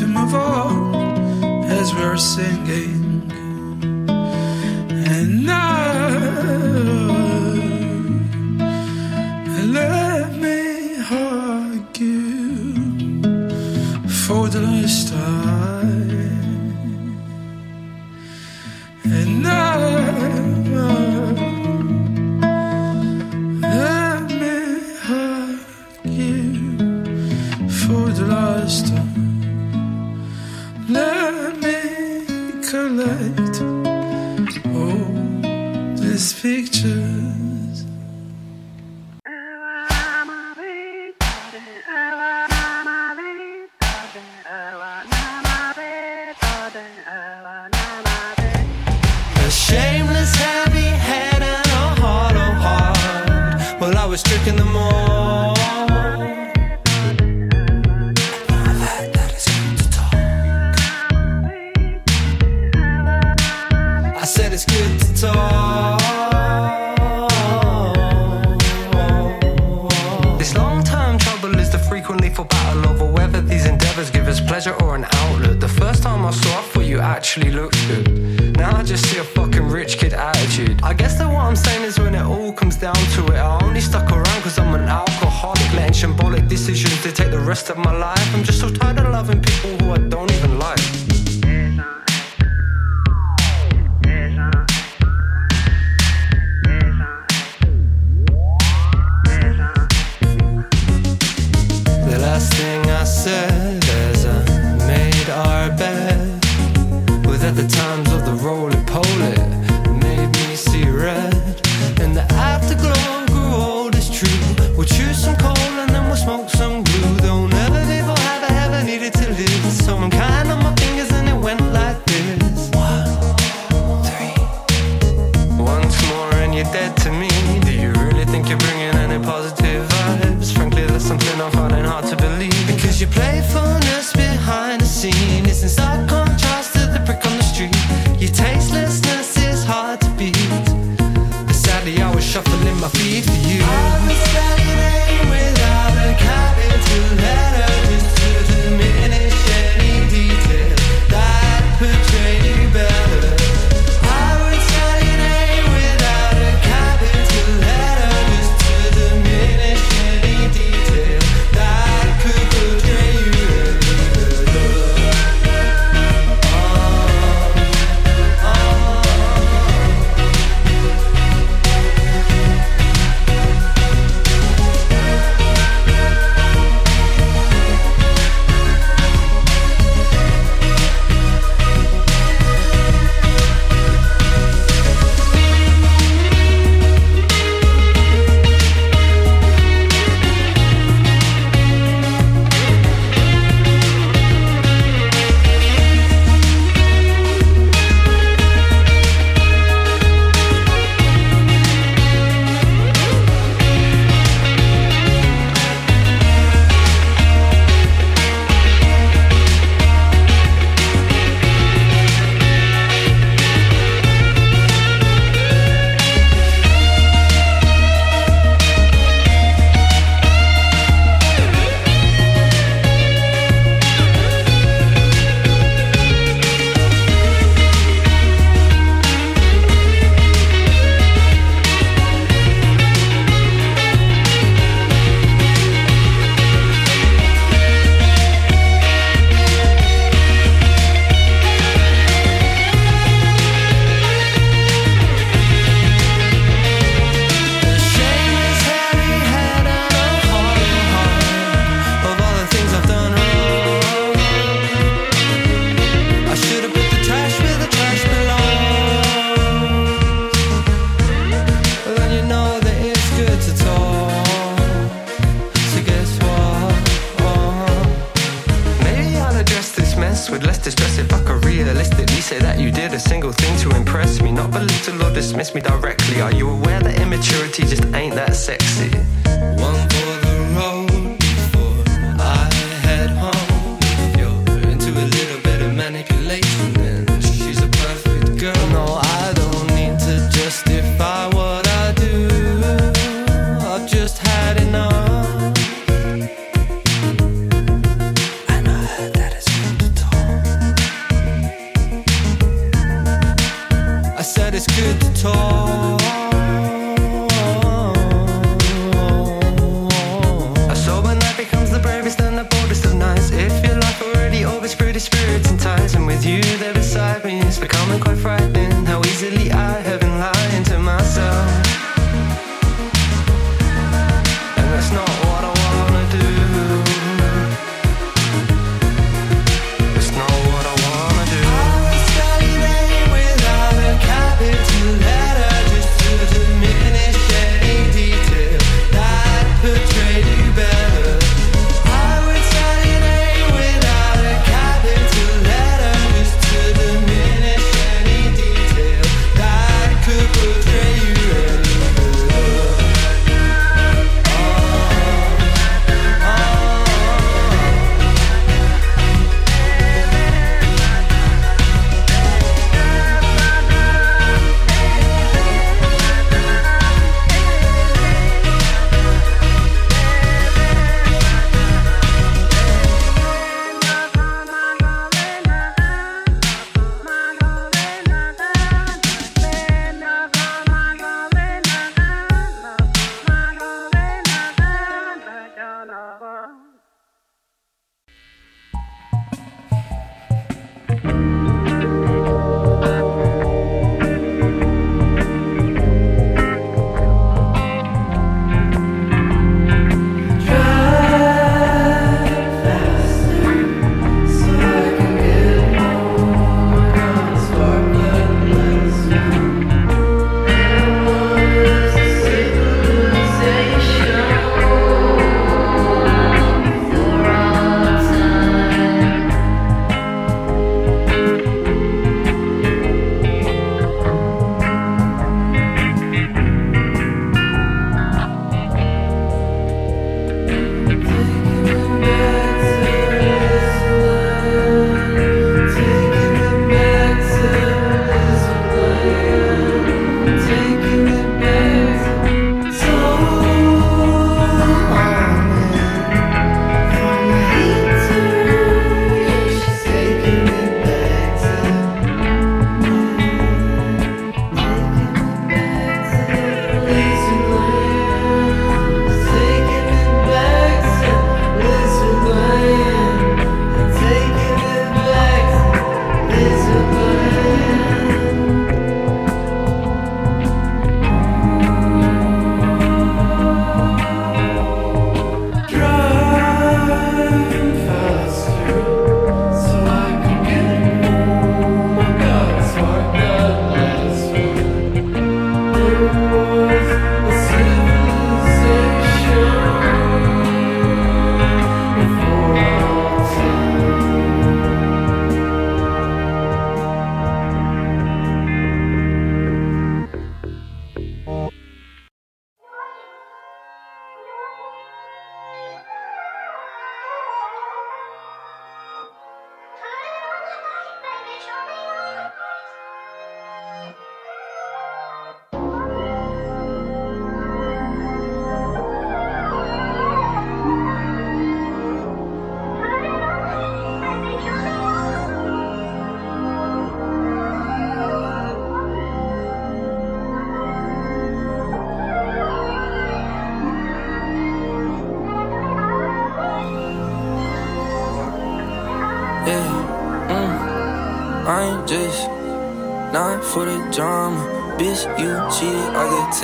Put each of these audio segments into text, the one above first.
To move on as we're singing.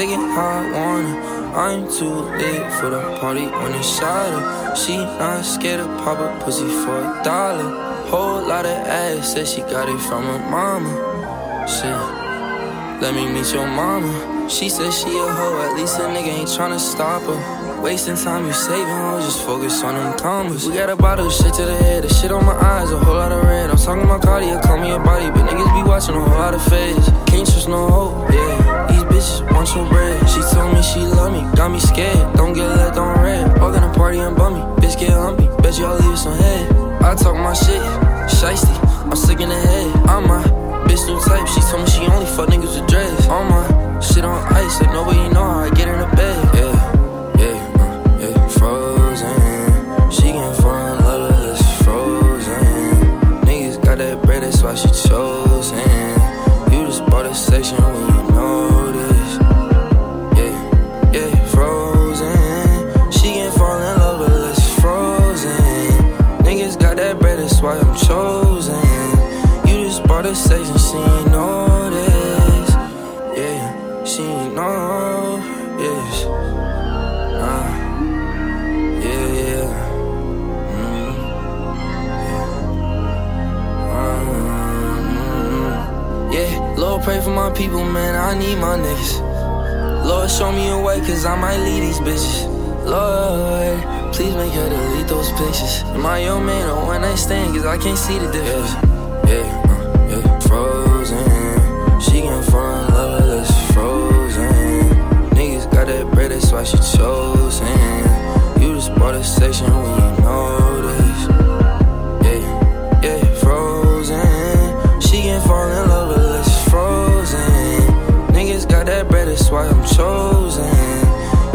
Take it how I wanna. I'm too late for the party when it's shot She not scared to pop a pussy for a dollar. Whole lot of ass, said she got it from her mama. Shit, let me meet your mama. She said she a hoe, at least a nigga ain't tryna stop her. Wasting time, you saving hoes, just focus on them commas. We got a bottle of shit to the head, the shit on my eyes, a whole lot of red. I'm talking about cardio, call me a body, but niggas be watching a whole lot of fades. Can't trust no hoe, yeah. Bitches want your bread. She told me she love me, got me scared. Don't get left on red. Walk in the party and bum me, bitch get humpy. Bet you I'll leave some head. I talk my shit, shiesty. I'm sick in the head. I'm my bitch new type. She told me she only fuck niggas with dreads. All my shit on ice, like nobody know how I get in the bed. Yeah, yeah, uh, yeah, frozen. She can for my people, man. I need my niggas. Lord, show me a way, cause I might leave these bitches. Lord, please make her delete those pictures. Am I your man or when I stand? Cause I can't see the difference. Yeah, uh, yeah, frozen. She can fall in love with frozen. Niggas got that bread, that's why she chosen. You just bought a section when you know this. Why I'm chosen.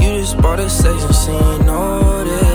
You just bought a section, she ain't know this.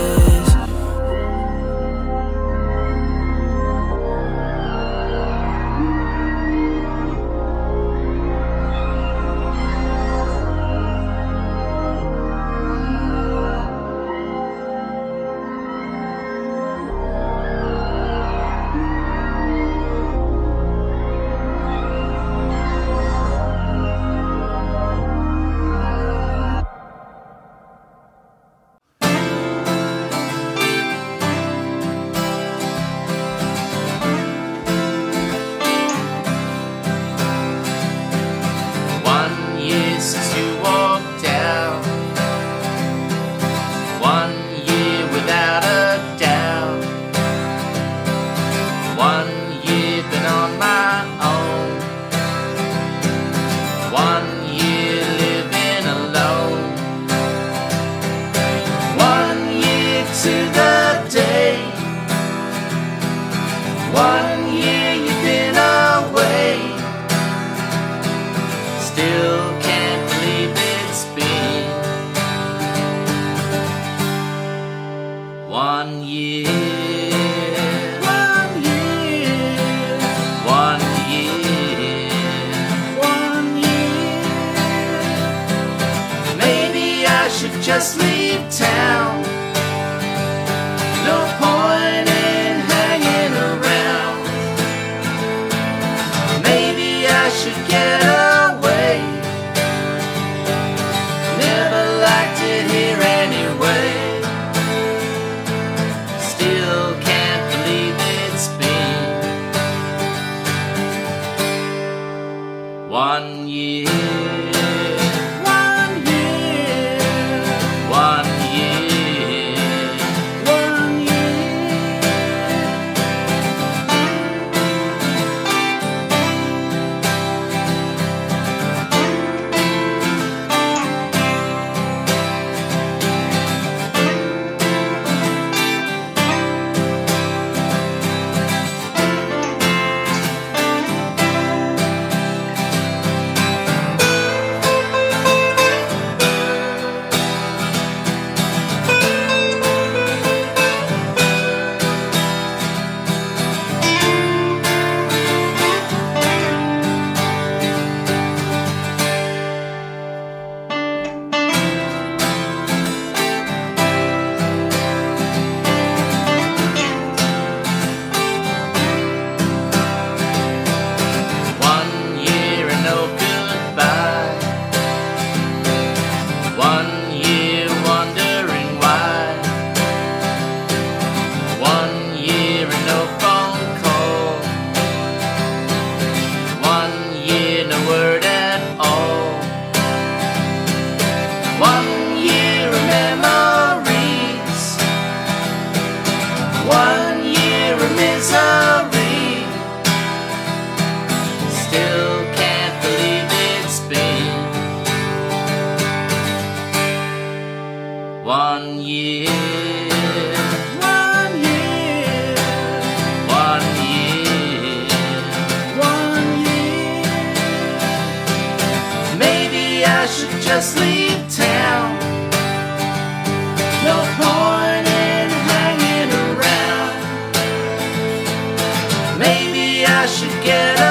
I should get away.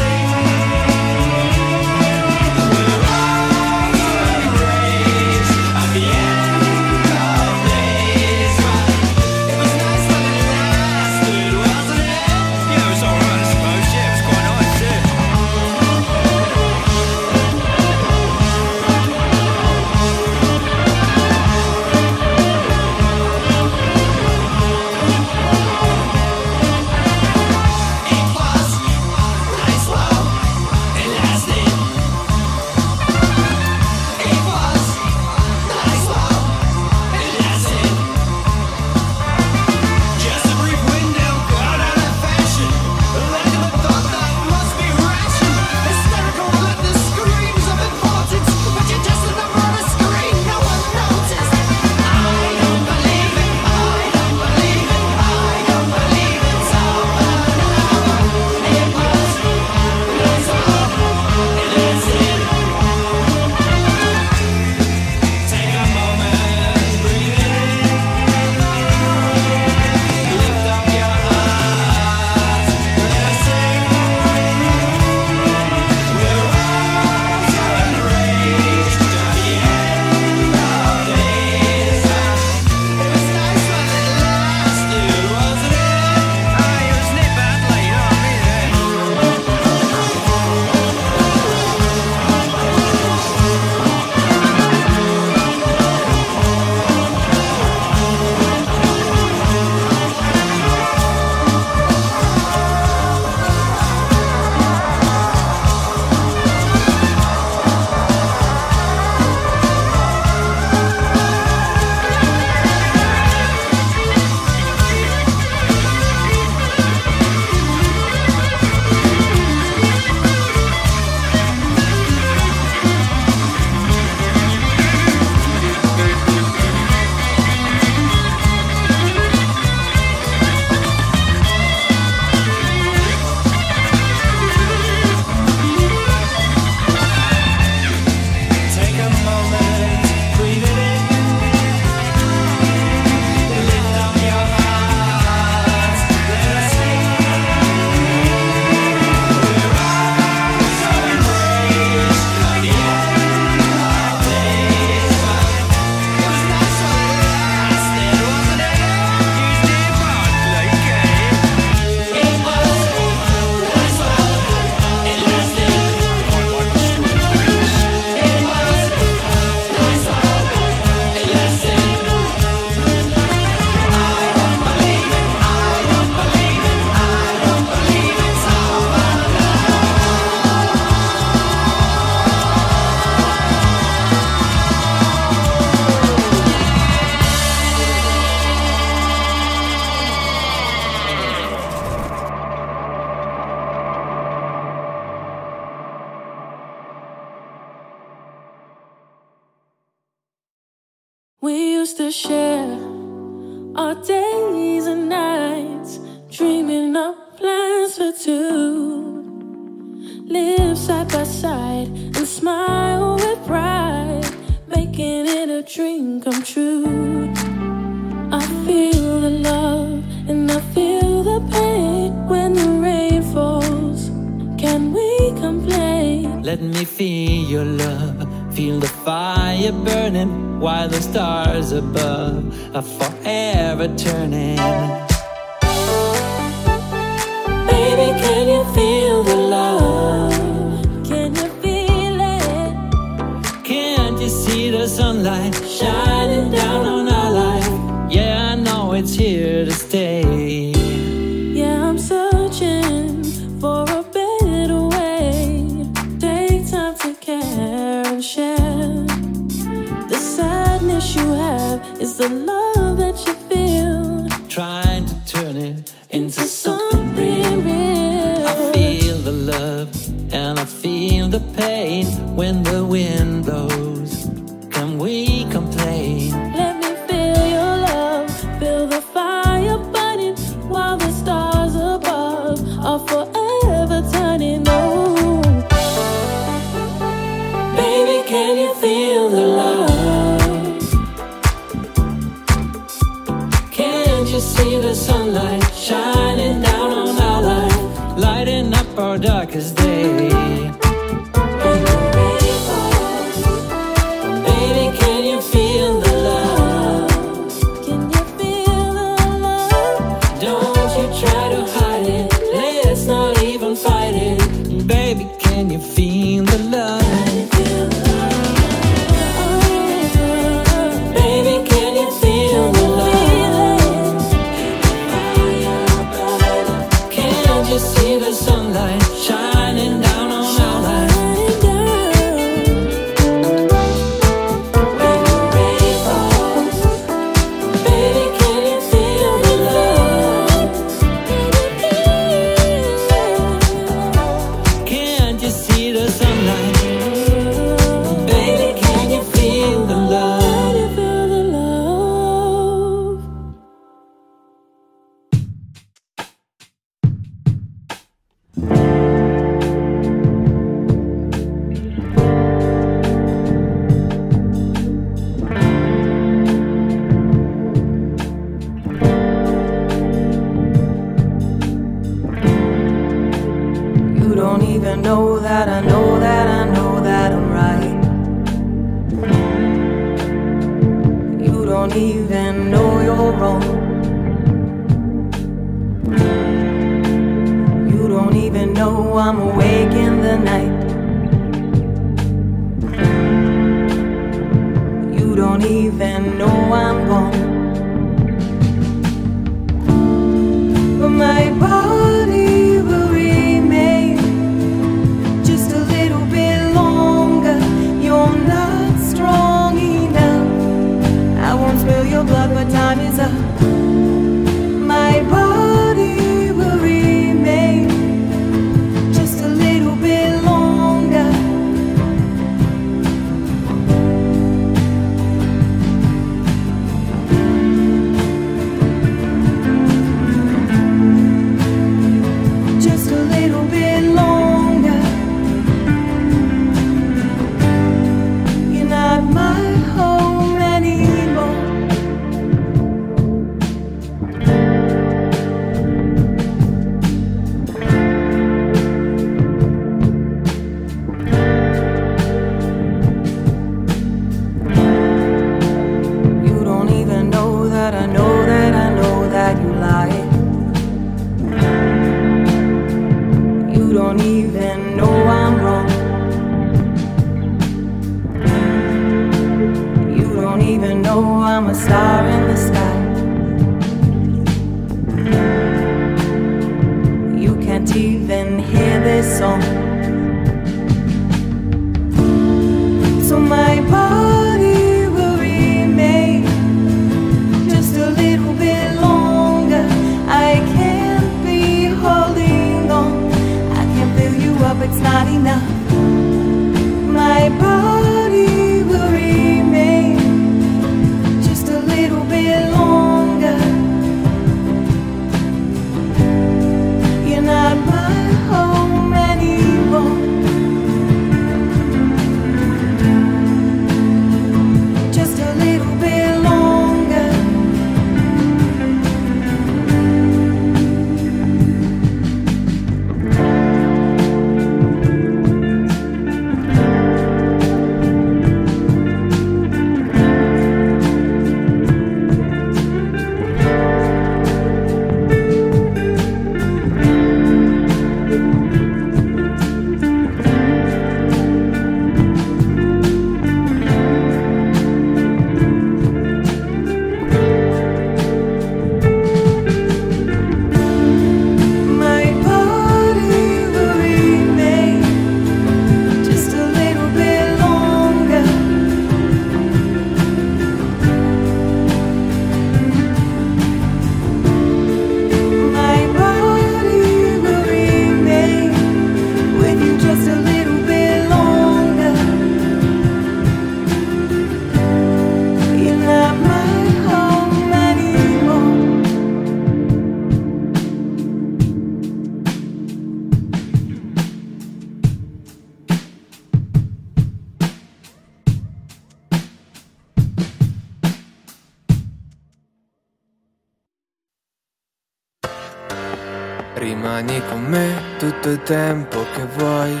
tempo che vuoi.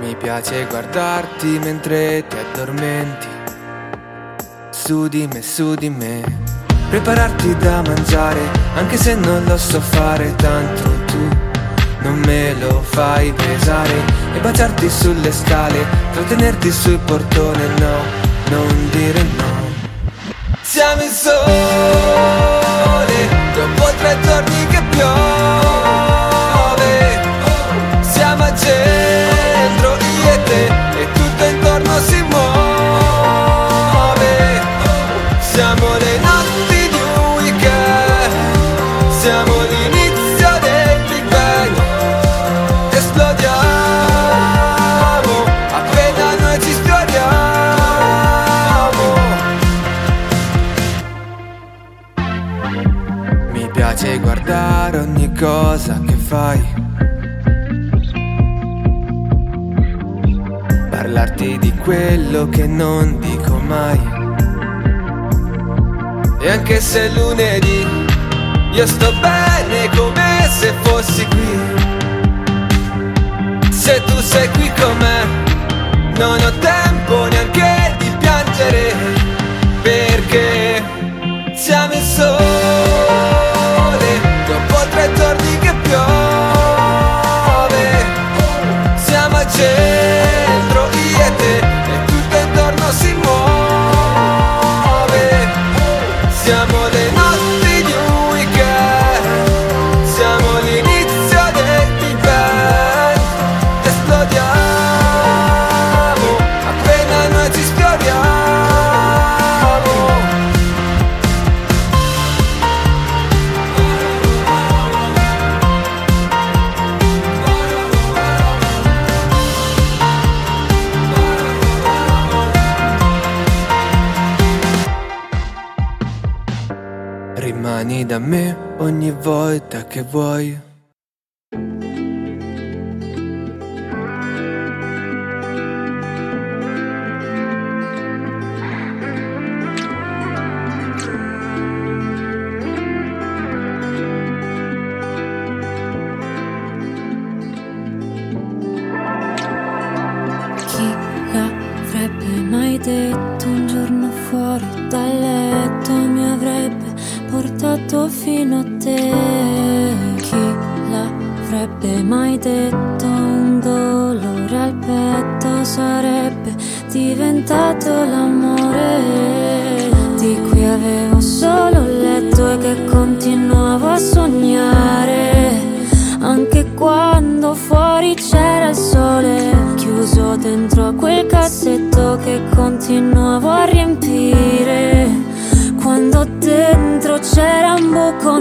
Mi piace guardarti mentre ti addormenti. Su di me, su di me. Prepararti da mangiare, anche se non lo so fare tanto tu. Non me lo fai pesare e baciarti sulle scale, trattenerti sul portone, no, non dire no. Siamo in soli tre giorni che piove. quello che non dico mai. E anche se è lunedì, io sto bene come se fossi qui. Se tu sei qui con me, non ho tempo neanche di piangere. che vuoi. continuavo a riempire. Quando dentro c'era un buco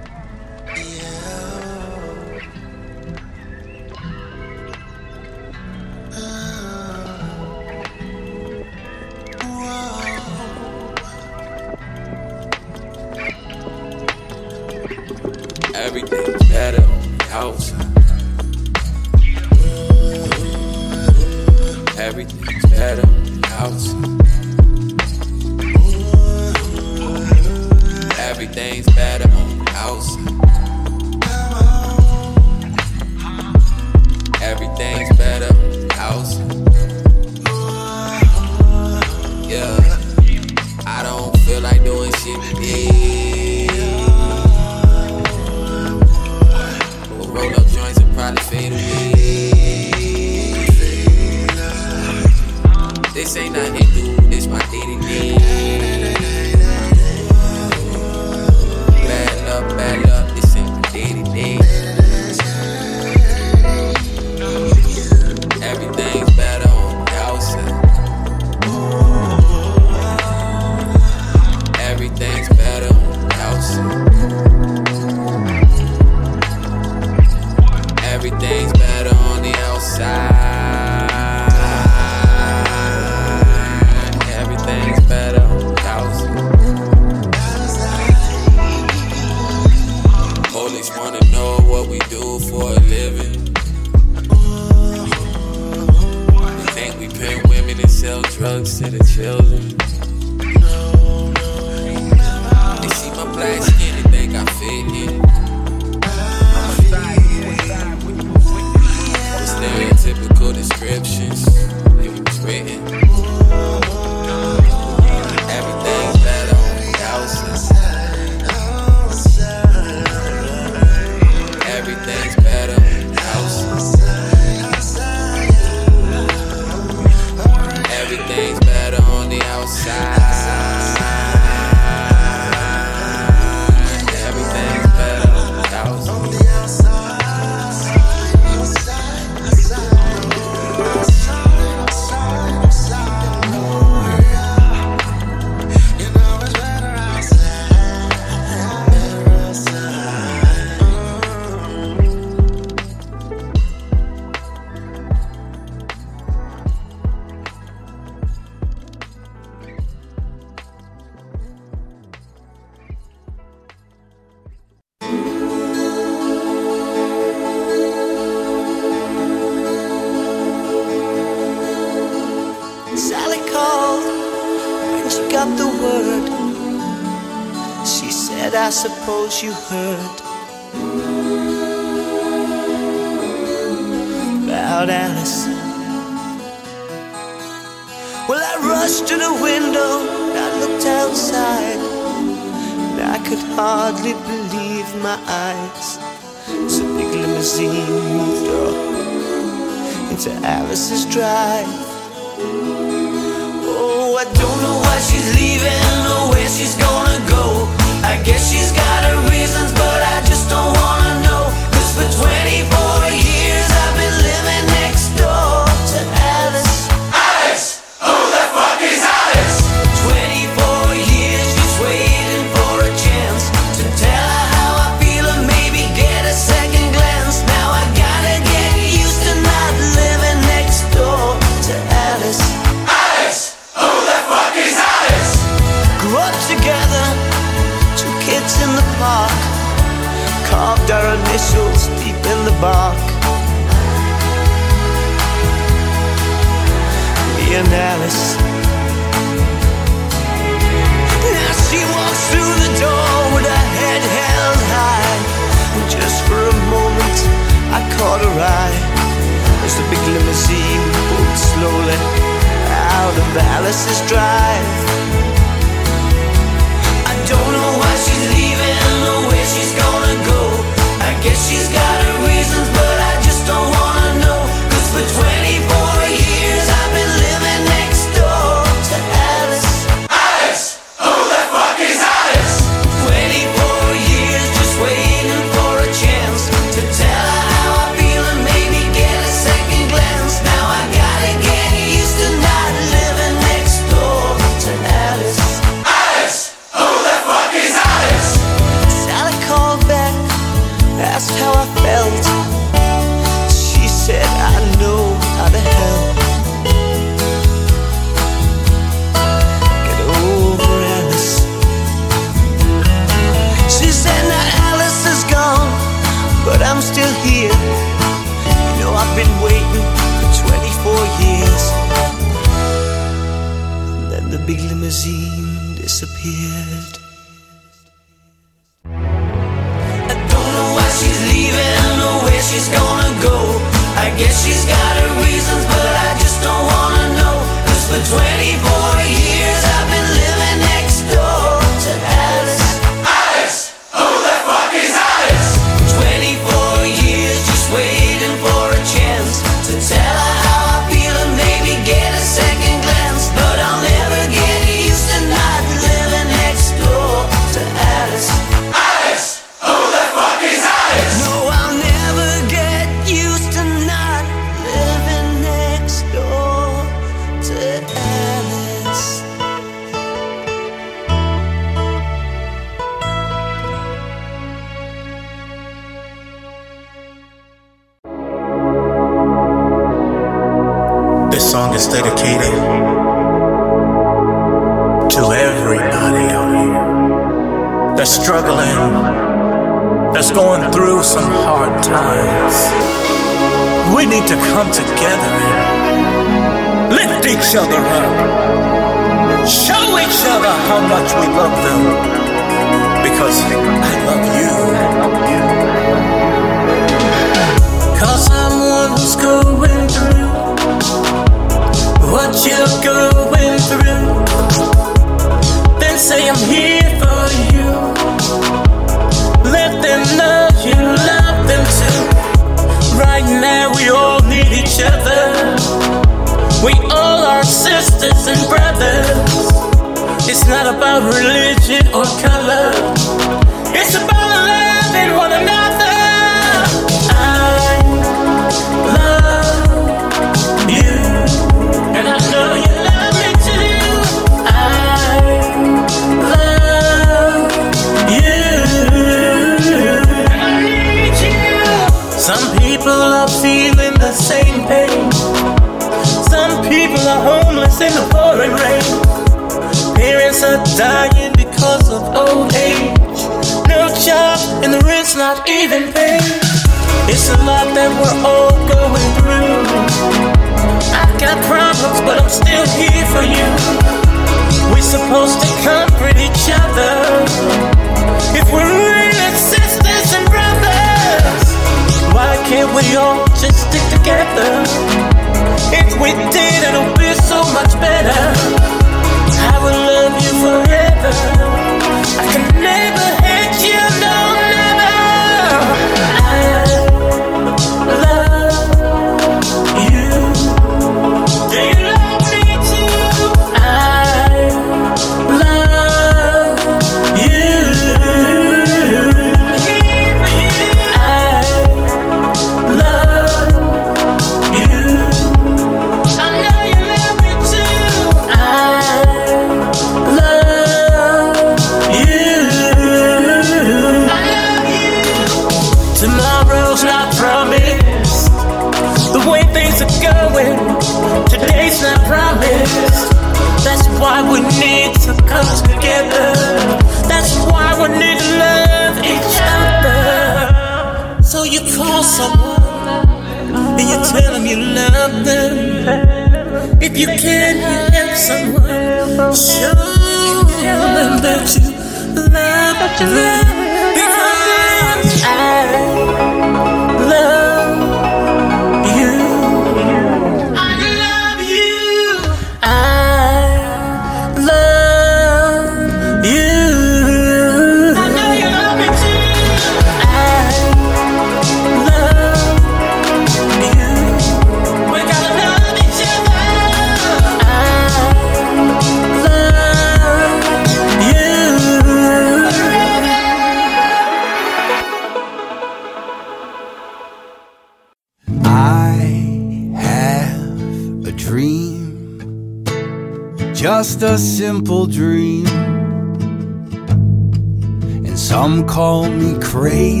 call me crazy,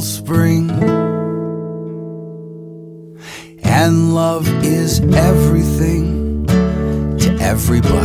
spring. And love is everything to everybody.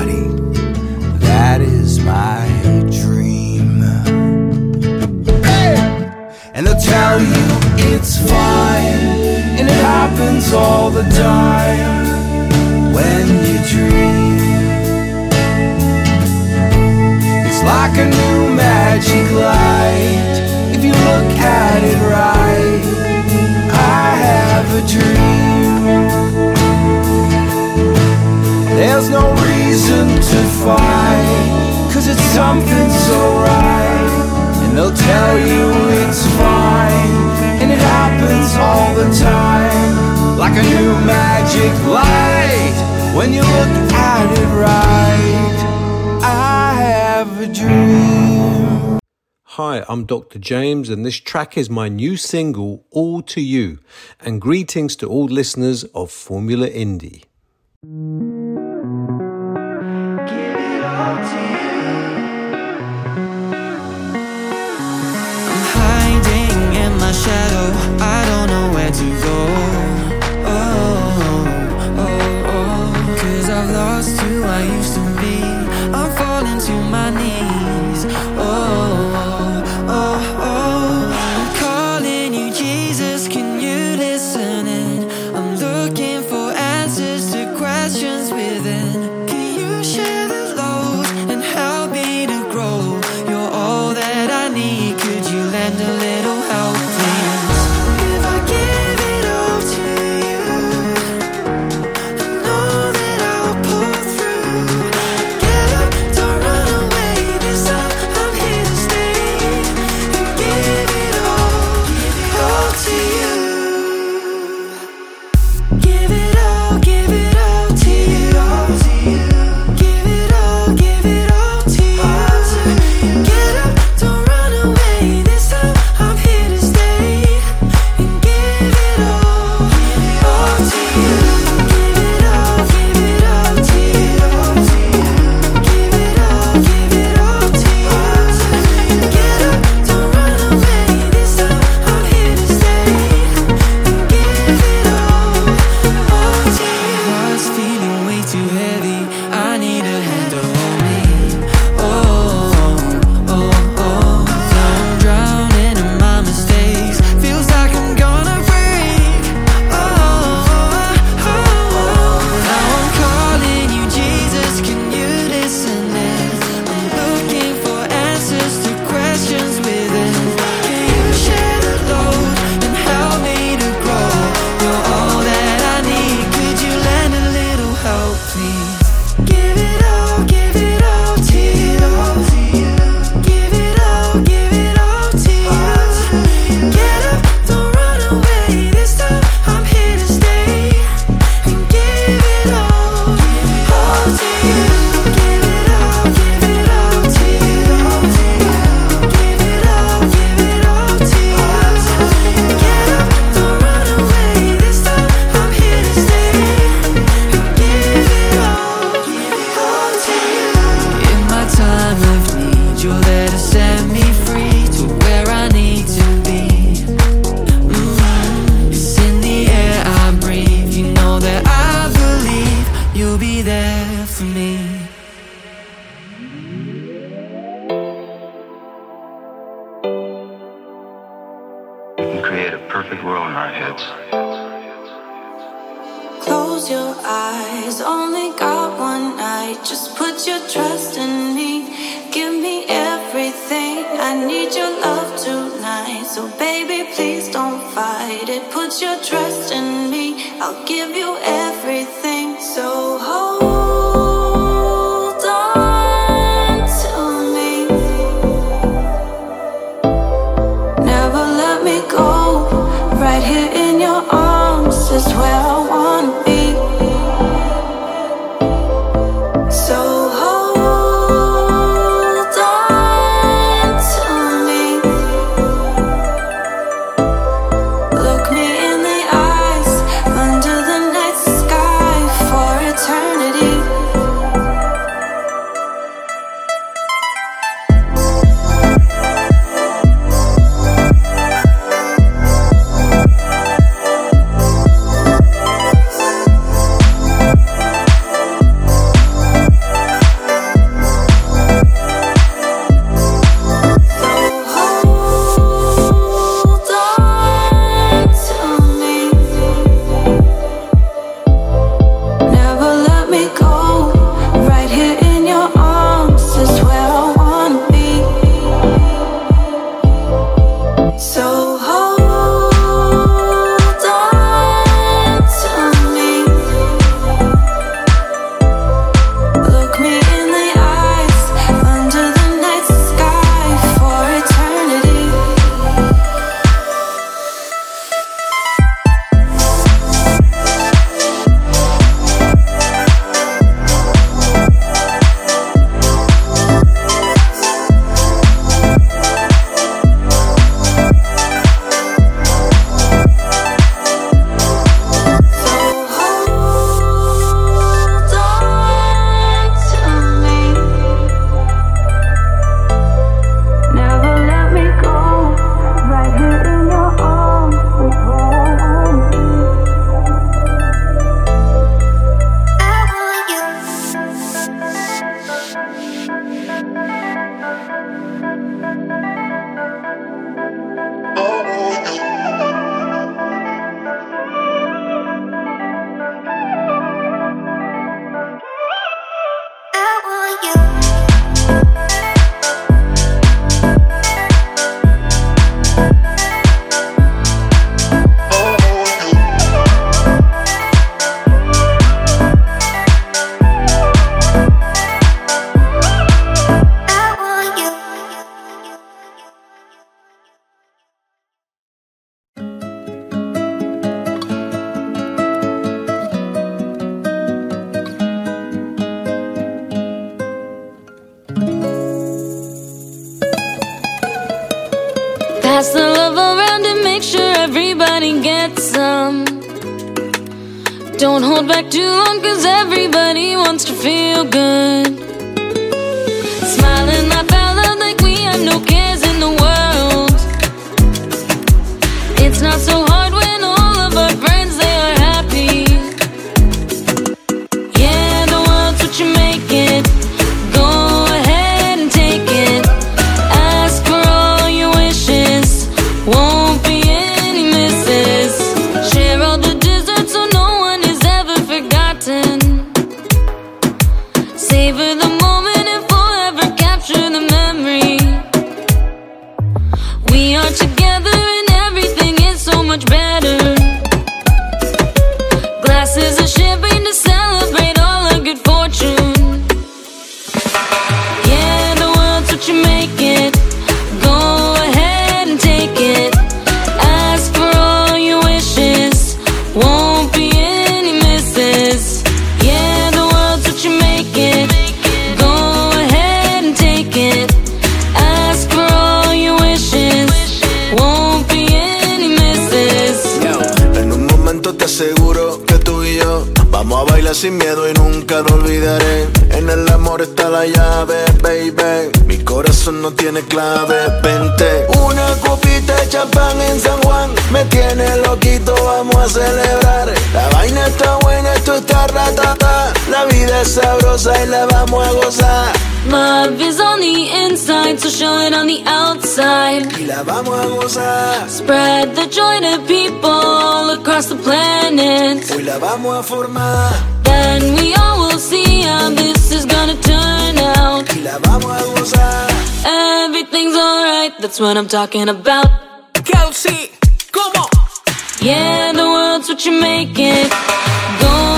I'm Dr. James, and this track is my new single, All to You. And greetings to all listeners of Formula Indie. I used to Don't hold back too long, cause everybody wants to feel good. está la llave, baby. Mi corazón no tiene clave, vente. Una copita de champán en San Me tiene loquito, vamos a celebrar. La vaina está buena, esto está ratata. La vida es sabrosa y la vamos a gozar. My is on the inside, so show it on the outside. Y la vamos a gozar. Spread the joy to people across the planet. Hoy la vamos a formar. Then we all will see how this is gonna turn out. Y la vamos a gozar. Everything's alright, that's what I'm talking about. Kelsey. Come on. Yeah, the world's what you make it. Go.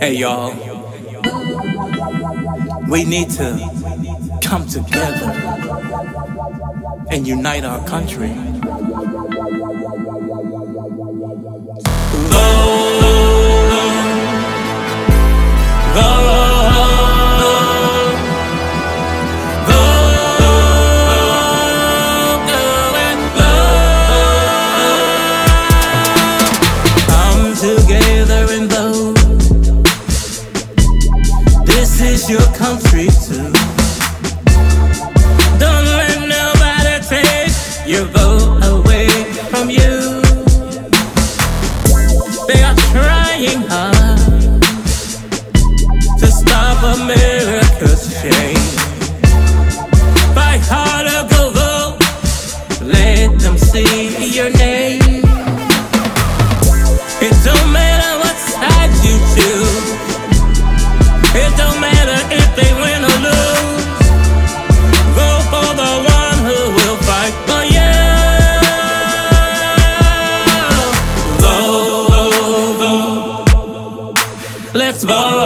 Hey y'all, we need to come together and unite our country. the, the your country too. Don't let nobody take your vote away from you. They are trying hard to stop America's vote, let them see your name. Let's.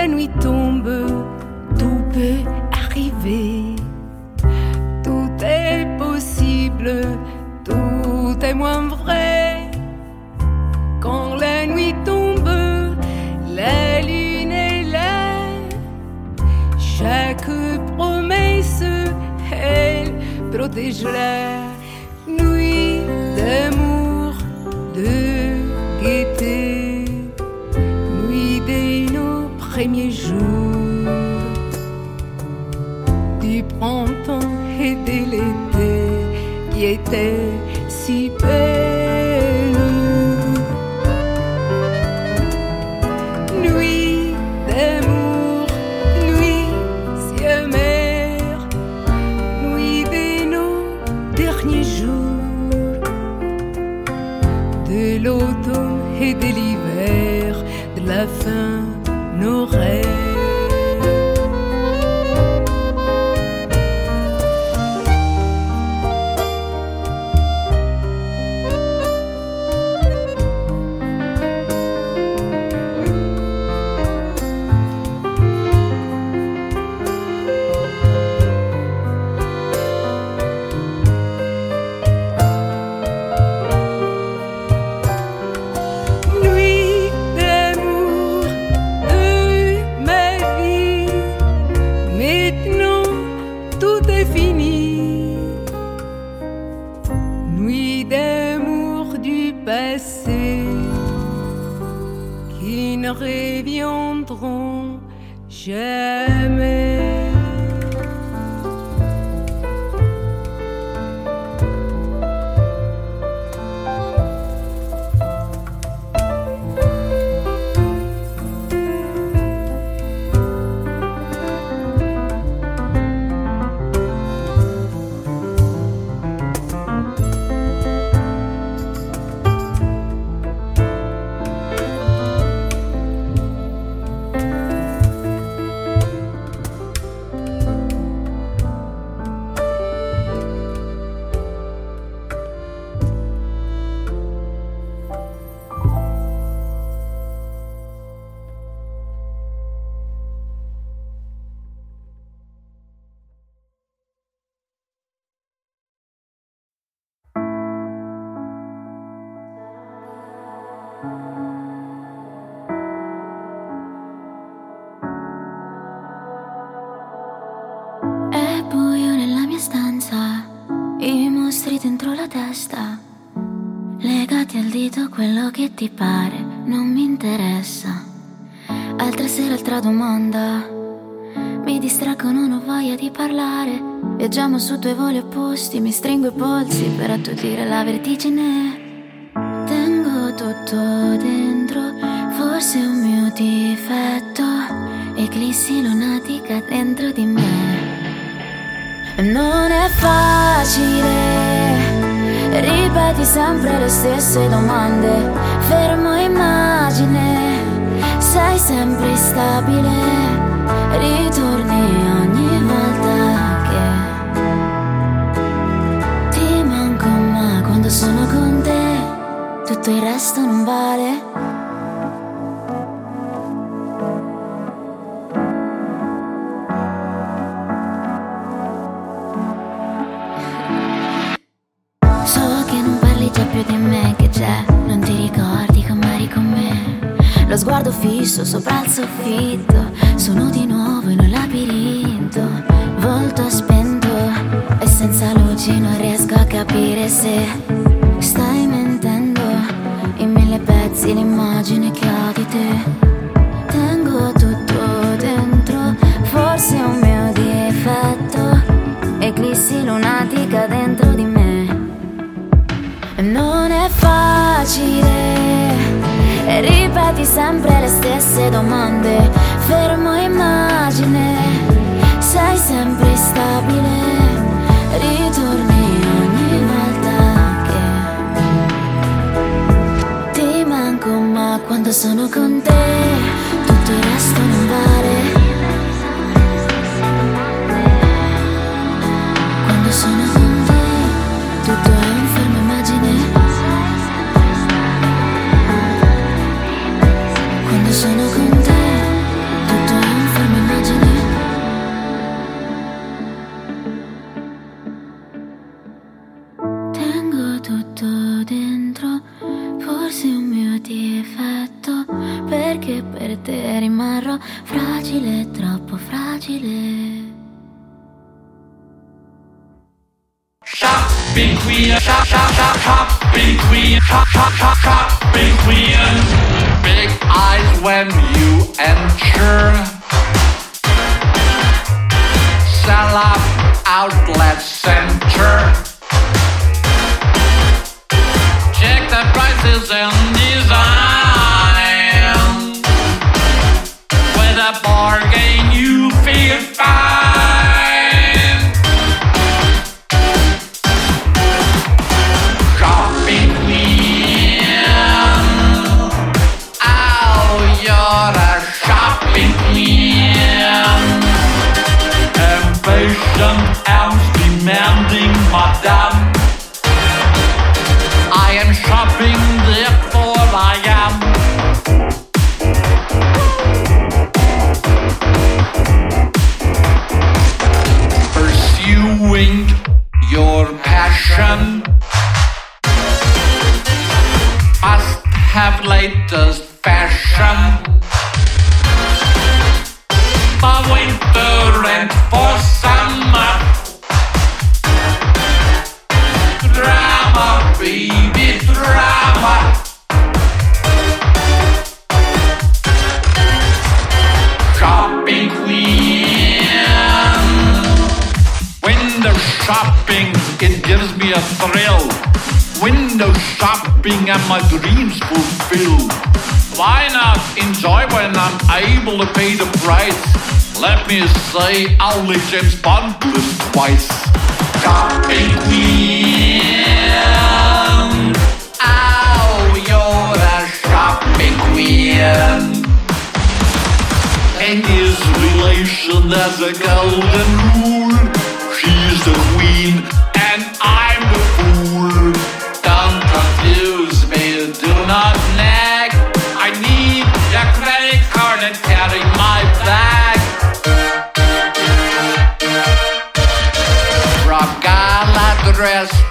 La nuit tombe, tout peut arriver. Tout est possible, tout est moins vrai. Quand la nuit tombe, la lune est là. Chaque promesse, elle protège te che ti pare non mi interessa. Altra sera, altra domanda. Mi distraggo, non ho voglia di parlare. Viaggiamo su due voli opposti, mi stringo i polsi per attutire la vertigine. Tengo tutto dentro, forse è un mio difetto. Eclissi lunatica dentro di me. Non è facile, ripeti sempre le stesse domande fermo immagine, sei sempre stabile, ritorni ogni volta che ti manco, ma quando sono con te tutto il resto non vale. sguardo fisso sopra il soffitto. Sono di nuovo in un labirinto, volto spento e senza luci non riesco a capire se stai mentendo in mille pezzi l'immagine che ho di te. Tengo tutto dentro, forse è un mio difetto, eclissi lunatica dentro di me. Non è facile ripeti sempre le stesse domande. Fermo immagine, sei sempre stabile, ritorni ogni volta che ti manco, ma quando sono con te tutto il resto non vale. relationship dress.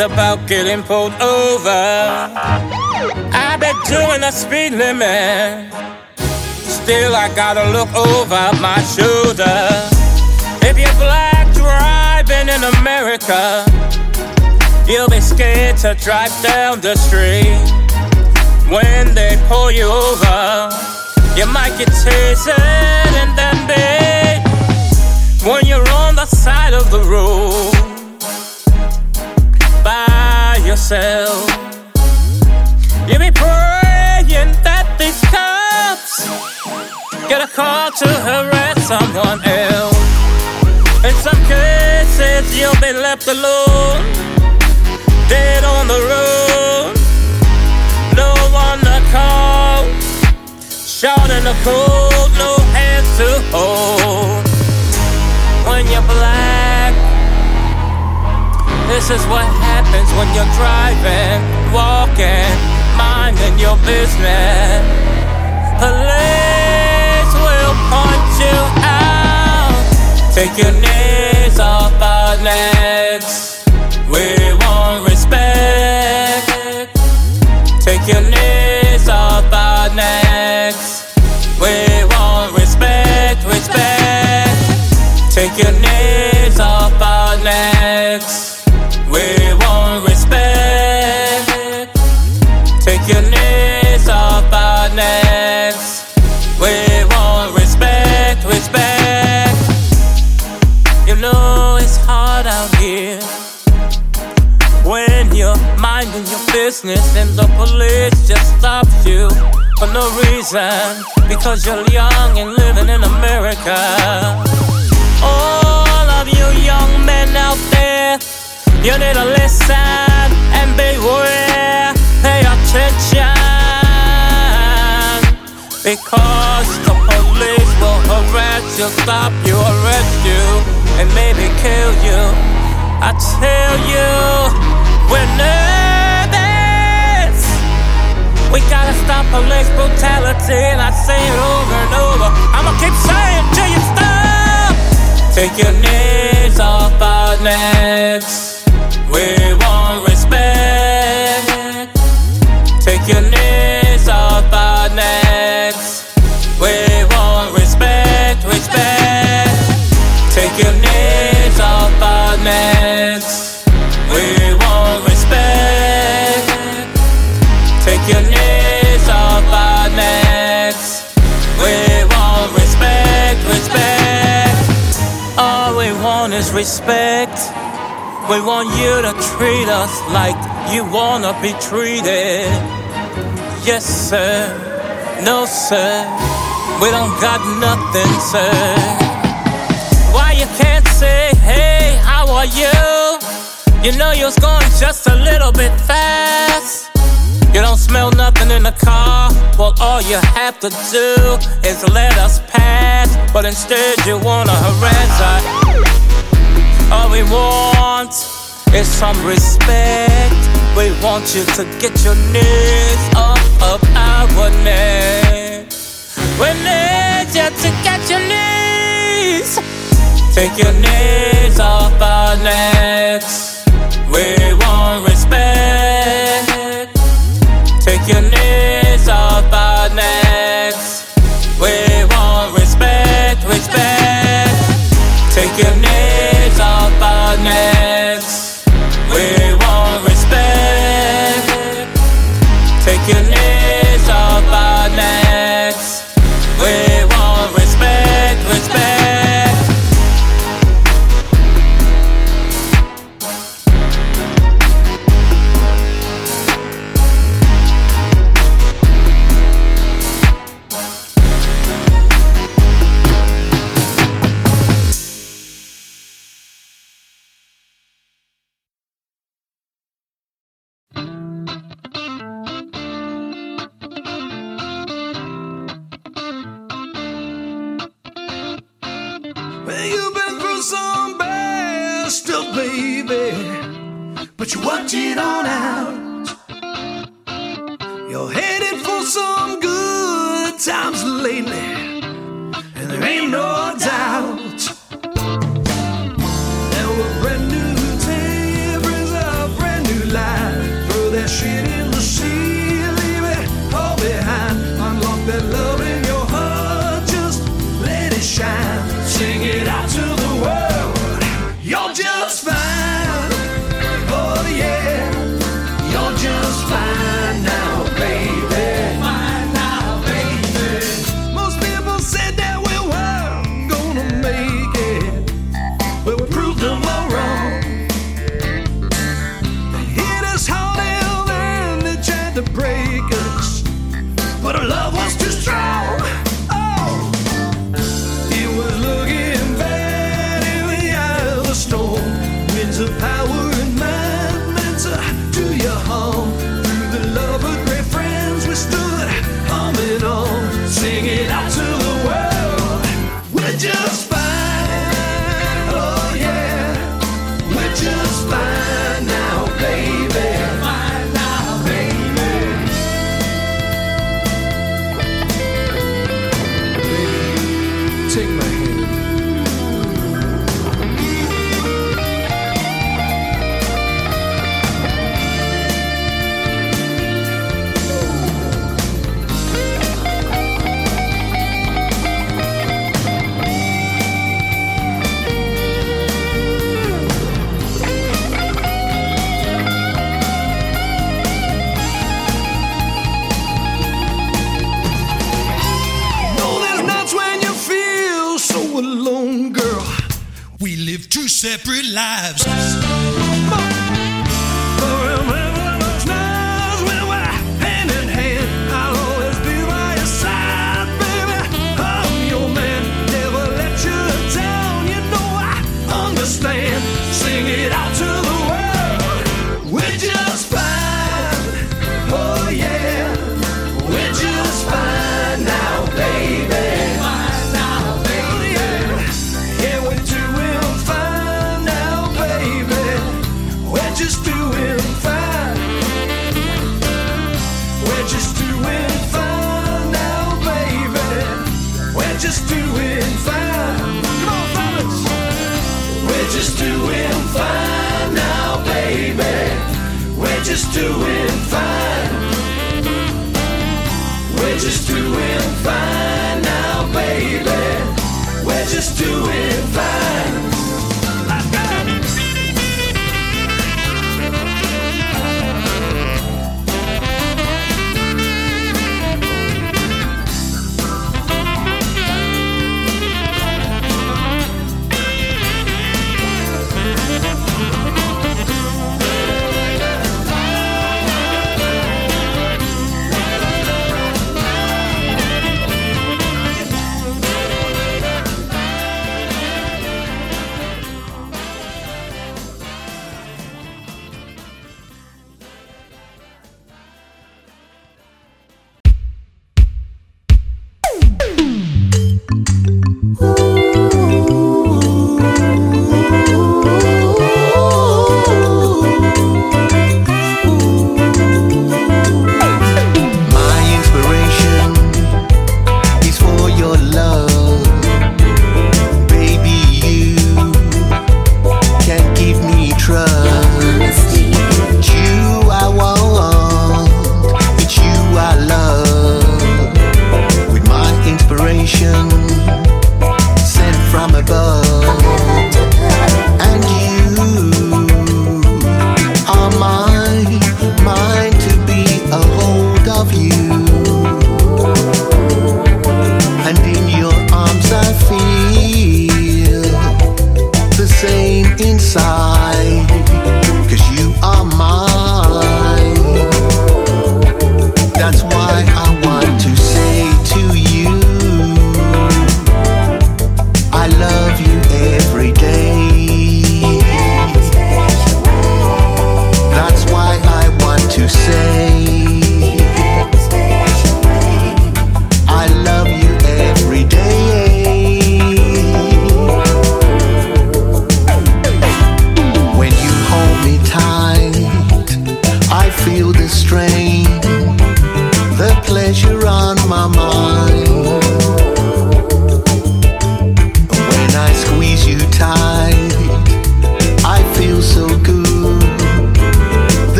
About getting pulled over. I've been doing the speed limit. Still, I gotta look over my shoulder. If you're black driving in America, you'll be scared to drive down the street. When they pull you over, you might get tasered and then beat. When you're on the side of the road by yourself, you be praying that these cops get a call to harass someone else. In some cases, you'll be left alone, dead on the road. No one to call, shot in the cold, no hands to hold. When you're black, this is what happens when you're driving, walking, minding your business. Police will point you out. Take your knees off our necks. We want respect. Take your knees off our necks. We want business and the police just stops you for no reason because you're young and living in America. All of you young men out there, you need to listen and beware. Pay attention because the police will harass you, stop you, arrest you, and maybe kill you. I tell you, we're nervous. We gotta stop police brutality, and I say it over and over. I'ma keep saying till you stop. Take your knees off our necks. We want is respect. We want you to treat us like you wanna be treated. Yes, sir. No, sir. We don't got nothing, sir. Why you can't say, hey, how are you? You know you was going just a little bit fast. You don't smell nothing in the car. Well, all you have to do is let us pass. But instead, you wanna harass us. All we want is some respect. We want you to get your knees off of our neck. We need you to get your knees. Take your knees off our necks. We want but you watch it on out. You're headed for some good times lately, and there ain't no doubt. lives.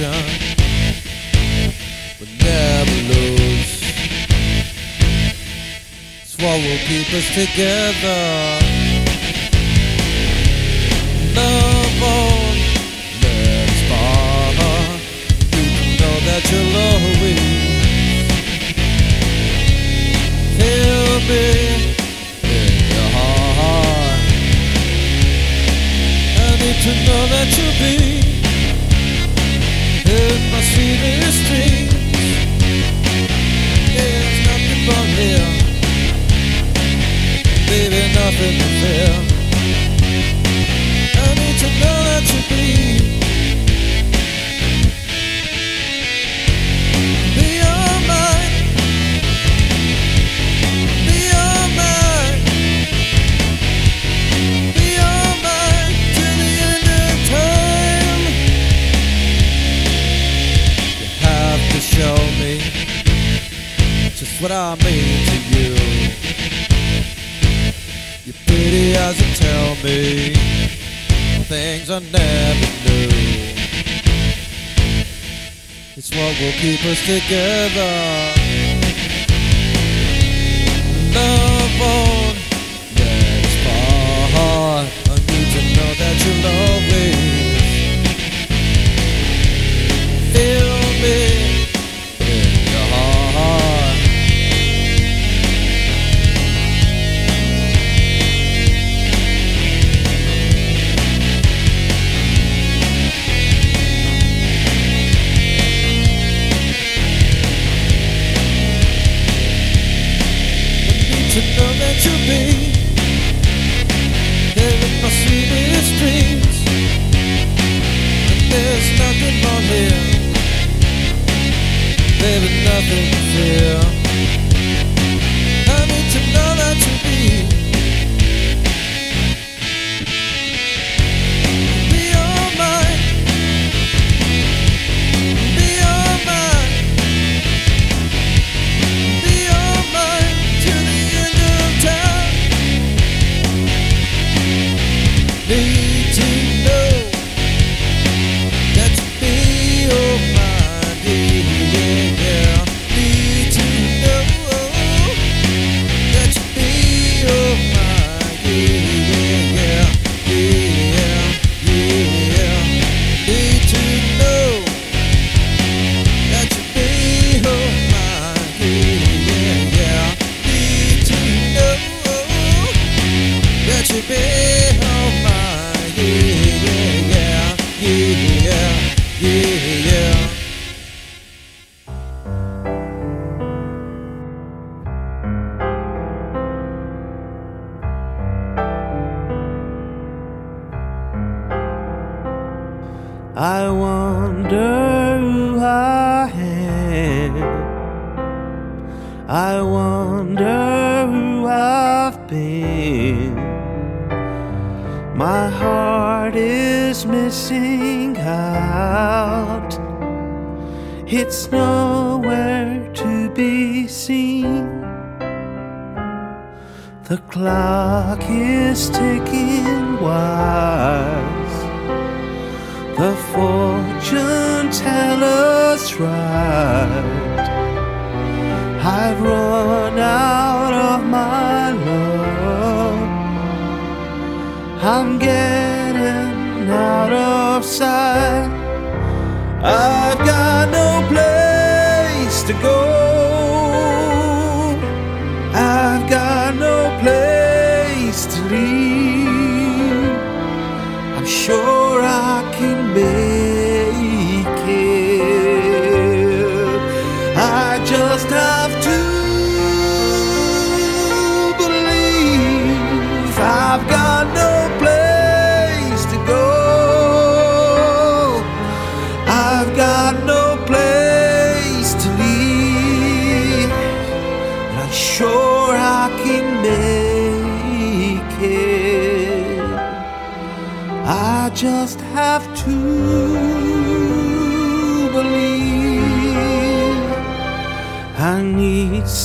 attention, but never lose. It's what will keep us together. Love on, let us follow. You know that you'll always feel me in your heart. I need to know that you'll be nothing to feel As you tell me things I never knew. It's what will keep us together. tell us right. I've run out of my love. I'm getting out of sight. I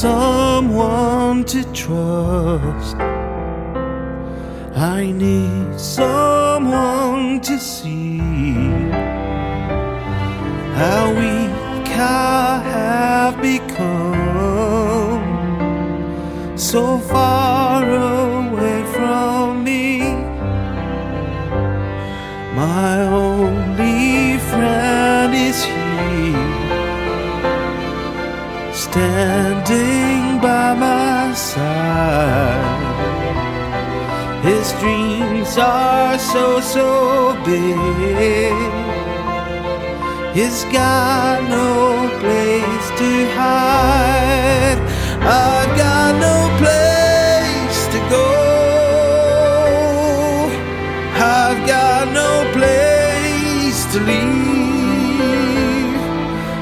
someone to trust. So, so big. He's got no place to hide. I've got no place to go. I've got no place to leave.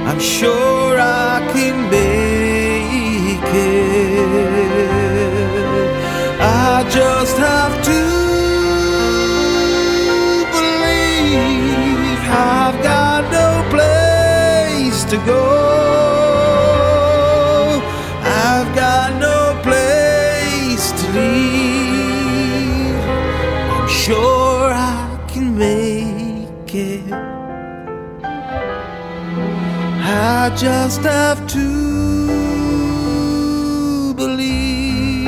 I'm sure just have to believe.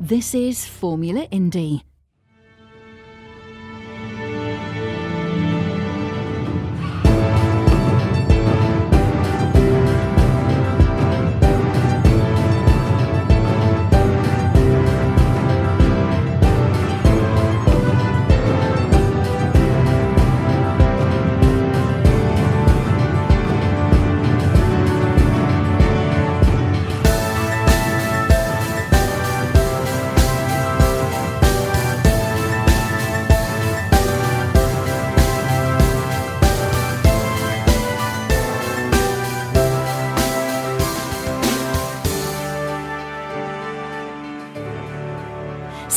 This is Formula Indie.